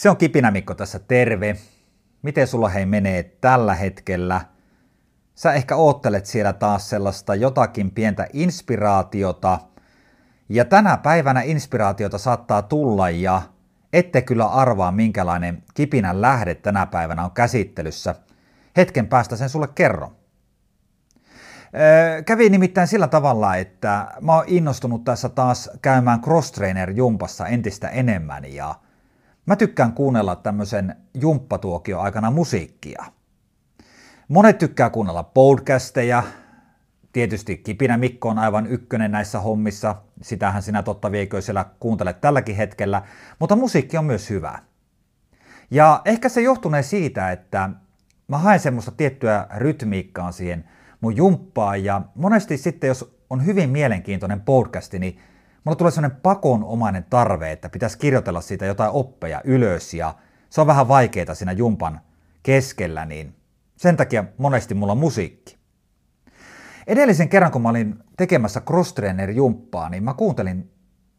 Se on Kipinä Mikko tässä terve. Miten sulla hei menee tällä hetkellä? Sä ehkä oottelet siellä taas sellaista jotakin pientä inspiraatiota. Ja tänä päivänä inspiraatiota saattaa tulla ja ette kyllä arvaa minkälainen kipinän lähde tänä päivänä on käsittelyssä. Hetken päästä sen sulle kerron. Kävi nimittäin sillä tavalla, että mä oon innostunut tässä taas käymään cross-trainer-jumpassa entistä enemmän ja mä tykkään kuunnella tämmöisen jumppatuokio aikana musiikkia. Monet tykkää kuunnella podcasteja, tietysti Kipinä Mikko on aivan ykkönen näissä hommissa, sitähän sinä totta viekö siellä kuuntelet tälläkin hetkellä, mutta musiikki on myös hyvä. Ja ehkä se johtunee siitä, että mä haen semmoista tiettyä rytmiikkaa siihen mun jumppaan ja monesti sitten jos on hyvin mielenkiintoinen podcasti, niin mulla tulee sellainen pakonomainen tarve, että pitäisi kirjoitella siitä jotain oppeja ylös ja se on vähän vaikeaa siinä jumpan keskellä, niin sen takia monesti mulla on musiikki. Edellisen kerran, kun mä olin tekemässä cross jumppaa, niin mä kuuntelin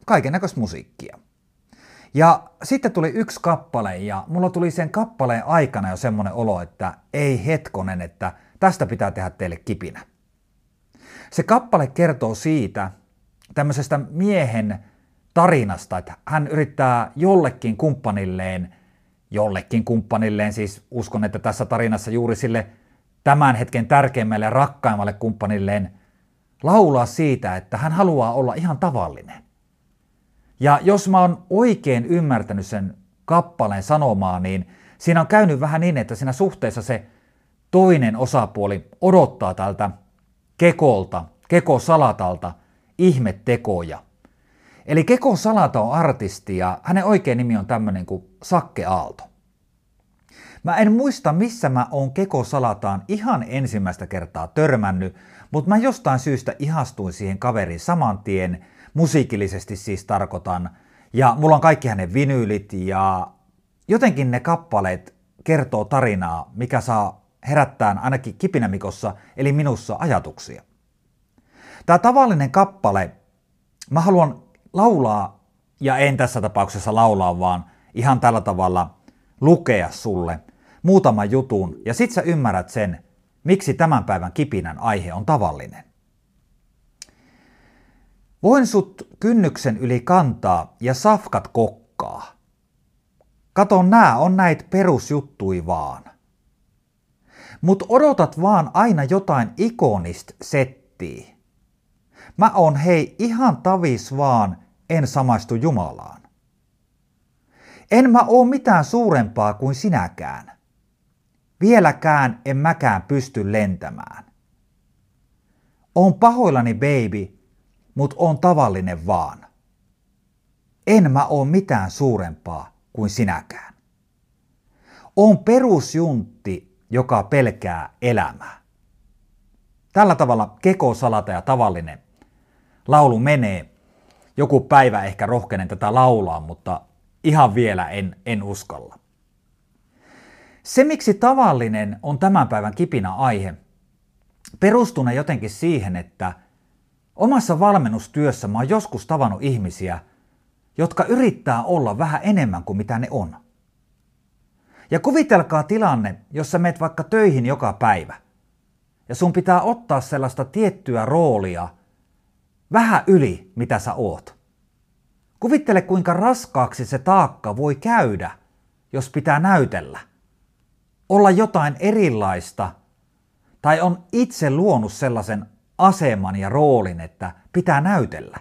kaiken näköistä musiikkia. Ja sitten tuli yksi kappale ja mulla tuli sen kappaleen aikana jo semmoinen olo, että ei hetkonen, että tästä pitää tehdä teille kipinä. Se kappale kertoo siitä tämmöisestä miehen tarinasta, että hän yrittää jollekin kumppanilleen, jollekin kumppanilleen, siis uskon, että tässä tarinassa juuri sille tämän hetken tärkeimmälle ja rakkaimmalle kumppanilleen laulaa siitä, että hän haluaa olla ihan tavallinen. Ja jos mä oon oikein ymmärtänyt sen kappaleen sanomaa, niin siinä on käynyt vähän niin, että siinä suhteessa se toinen osapuoli odottaa tältä kekolta, keko salatalta ihmettekoja. Eli Keko Salata on artisti ja hänen oikein nimi on tämmöinen kuin Sakke Aalto. Mä en muista, missä mä oon Keko Salataan ihan ensimmäistä kertaa törmännyt, mutta mä jostain syystä ihastuin siihen kaveriin saman tien, musiikillisesti siis tarkoitan, ja mulla on kaikki hänen vinyylit ja jotenkin ne kappaleet kertoo tarinaa, mikä saa herättää ainakin kipinämikossa, eli minussa ajatuksia. Tämä tavallinen kappale, mä haluan laulaa, ja en tässä tapauksessa laulaa, vaan ihan tällä tavalla lukea sulle muutaman jutun, ja sit sä ymmärrät sen, miksi tämän päivän kipinän aihe on tavallinen. Voin sut kynnyksen yli kantaa ja safkat kokkaa. Kato, nää on näitä perusjuttui vaan. Mut odotat vaan aina jotain ikonist settiä. Mä oon hei ihan tavis vaan, en samaistu Jumalaan. En mä oo mitään suurempaa kuin sinäkään. Vieläkään en mäkään pysty lentämään. Oon pahoillani baby, mut on tavallinen vaan. En mä oo mitään suurempaa kuin sinäkään. On perusjuntti, joka pelkää elämää. Tällä tavalla keko salata ja tavallinen laulu menee. Joku päivä ehkä rohkenen tätä laulaa, mutta ihan vielä en, en uskalla. Se, miksi tavallinen on tämän päivän kipinä aihe, perustunee jotenkin siihen, että omassa valmennustyössä mä oon joskus tavannut ihmisiä, jotka yrittää olla vähän enemmän kuin mitä ne on. Ja kuvitelkaa tilanne, jossa meet vaikka töihin joka päivä. Ja sun pitää ottaa sellaista tiettyä roolia – vähän yli, mitä sä oot. Kuvittele, kuinka raskaaksi se taakka voi käydä, jos pitää näytellä. Olla jotain erilaista, tai on itse luonut sellaisen aseman ja roolin, että pitää näytellä.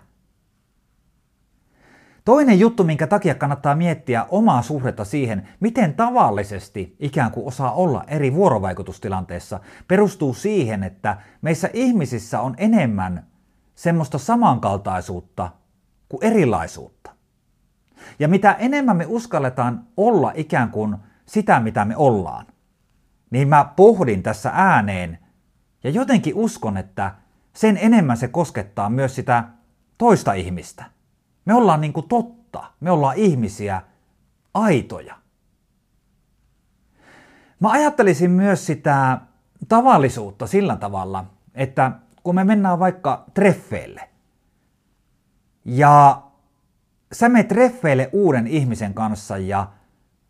Toinen juttu, minkä takia kannattaa miettiä omaa suhdetta siihen, miten tavallisesti ikään kuin osaa olla eri vuorovaikutustilanteessa, perustuu siihen, että meissä ihmisissä on enemmän semmoista samankaltaisuutta kuin erilaisuutta. Ja mitä enemmän me uskalletaan olla ikään kuin sitä, mitä me ollaan, niin mä pohdin tässä ääneen ja jotenkin uskon, että sen enemmän se koskettaa myös sitä toista ihmistä. Me ollaan niin kuin totta, me ollaan ihmisiä, aitoja. Mä ajattelisin myös sitä tavallisuutta sillä tavalla, että kun me mennään vaikka treffeille ja sä me treffeille uuden ihmisen kanssa ja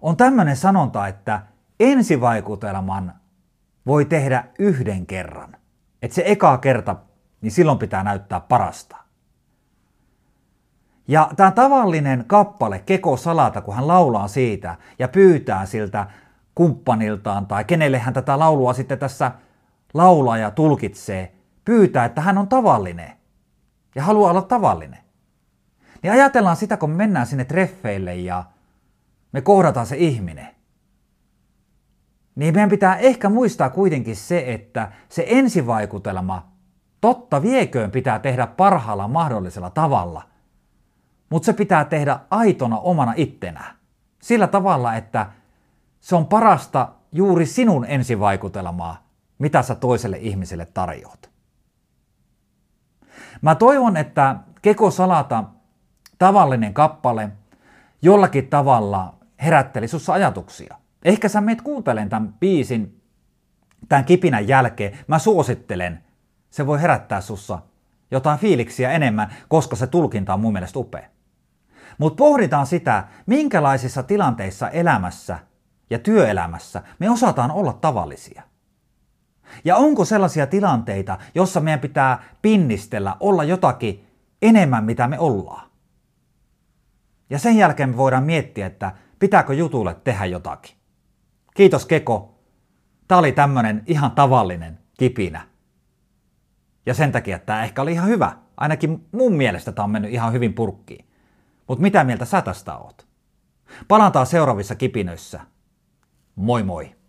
on tämmöinen sanonta, että ensivaikutelman voi tehdä yhden kerran. Että se eka kerta, niin silloin pitää näyttää parasta. Ja tämä tavallinen kappale, Keko Salata, kun hän laulaa siitä ja pyytää siltä kumppaniltaan tai kenelle hän tätä laulua sitten tässä laulaa ja tulkitsee, pyytää, että hän on tavallinen ja haluaa olla tavallinen. Niin ajatellaan sitä, kun me mennään sinne treffeille ja me kohdataan se ihminen. Niin meidän pitää ehkä muistaa kuitenkin se, että se ensivaikutelma, totta vieköön pitää tehdä parhaalla mahdollisella tavalla. Mutta se pitää tehdä aitona omana ittenään. Sillä tavalla, että se on parasta juuri sinun ensivaikutelmaa, mitä sä toiselle ihmiselle tarjoat. Mä toivon, että Keko Salata, tavallinen kappale, jollakin tavalla herätteli sussa ajatuksia. Ehkä sä meet kuuntelen tämän biisin tämän kipinän jälkeen. Mä suosittelen. Se voi herättää sussa jotain fiiliksiä enemmän, koska se tulkinta on mun mielestä upea. Mutta pohditaan sitä, minkälaisissa tilanteissa elämässä ja työelämässä me osataan olla tavallisia. Ja onko sellaisia tilanteita, jossa meidän pitää pinnistellä, olla jotakin enemmän, mitä me ollaan? Ja sen jälkeen me voidaan miettiä, että pitääkö jutulle tehdä jotakin. Kiitos Keko. Tämä oli tämmönen ihan tavallinen kipinä. Ja sen takia tämä ehkä oli ihan hyvä. Ainakin mun mielestä tämä on mennyt ihan hyvin purkkiin. Mutta mitä mieltä sä tästä oot? Palataan seuraavissa kipinöissä. Moi moi!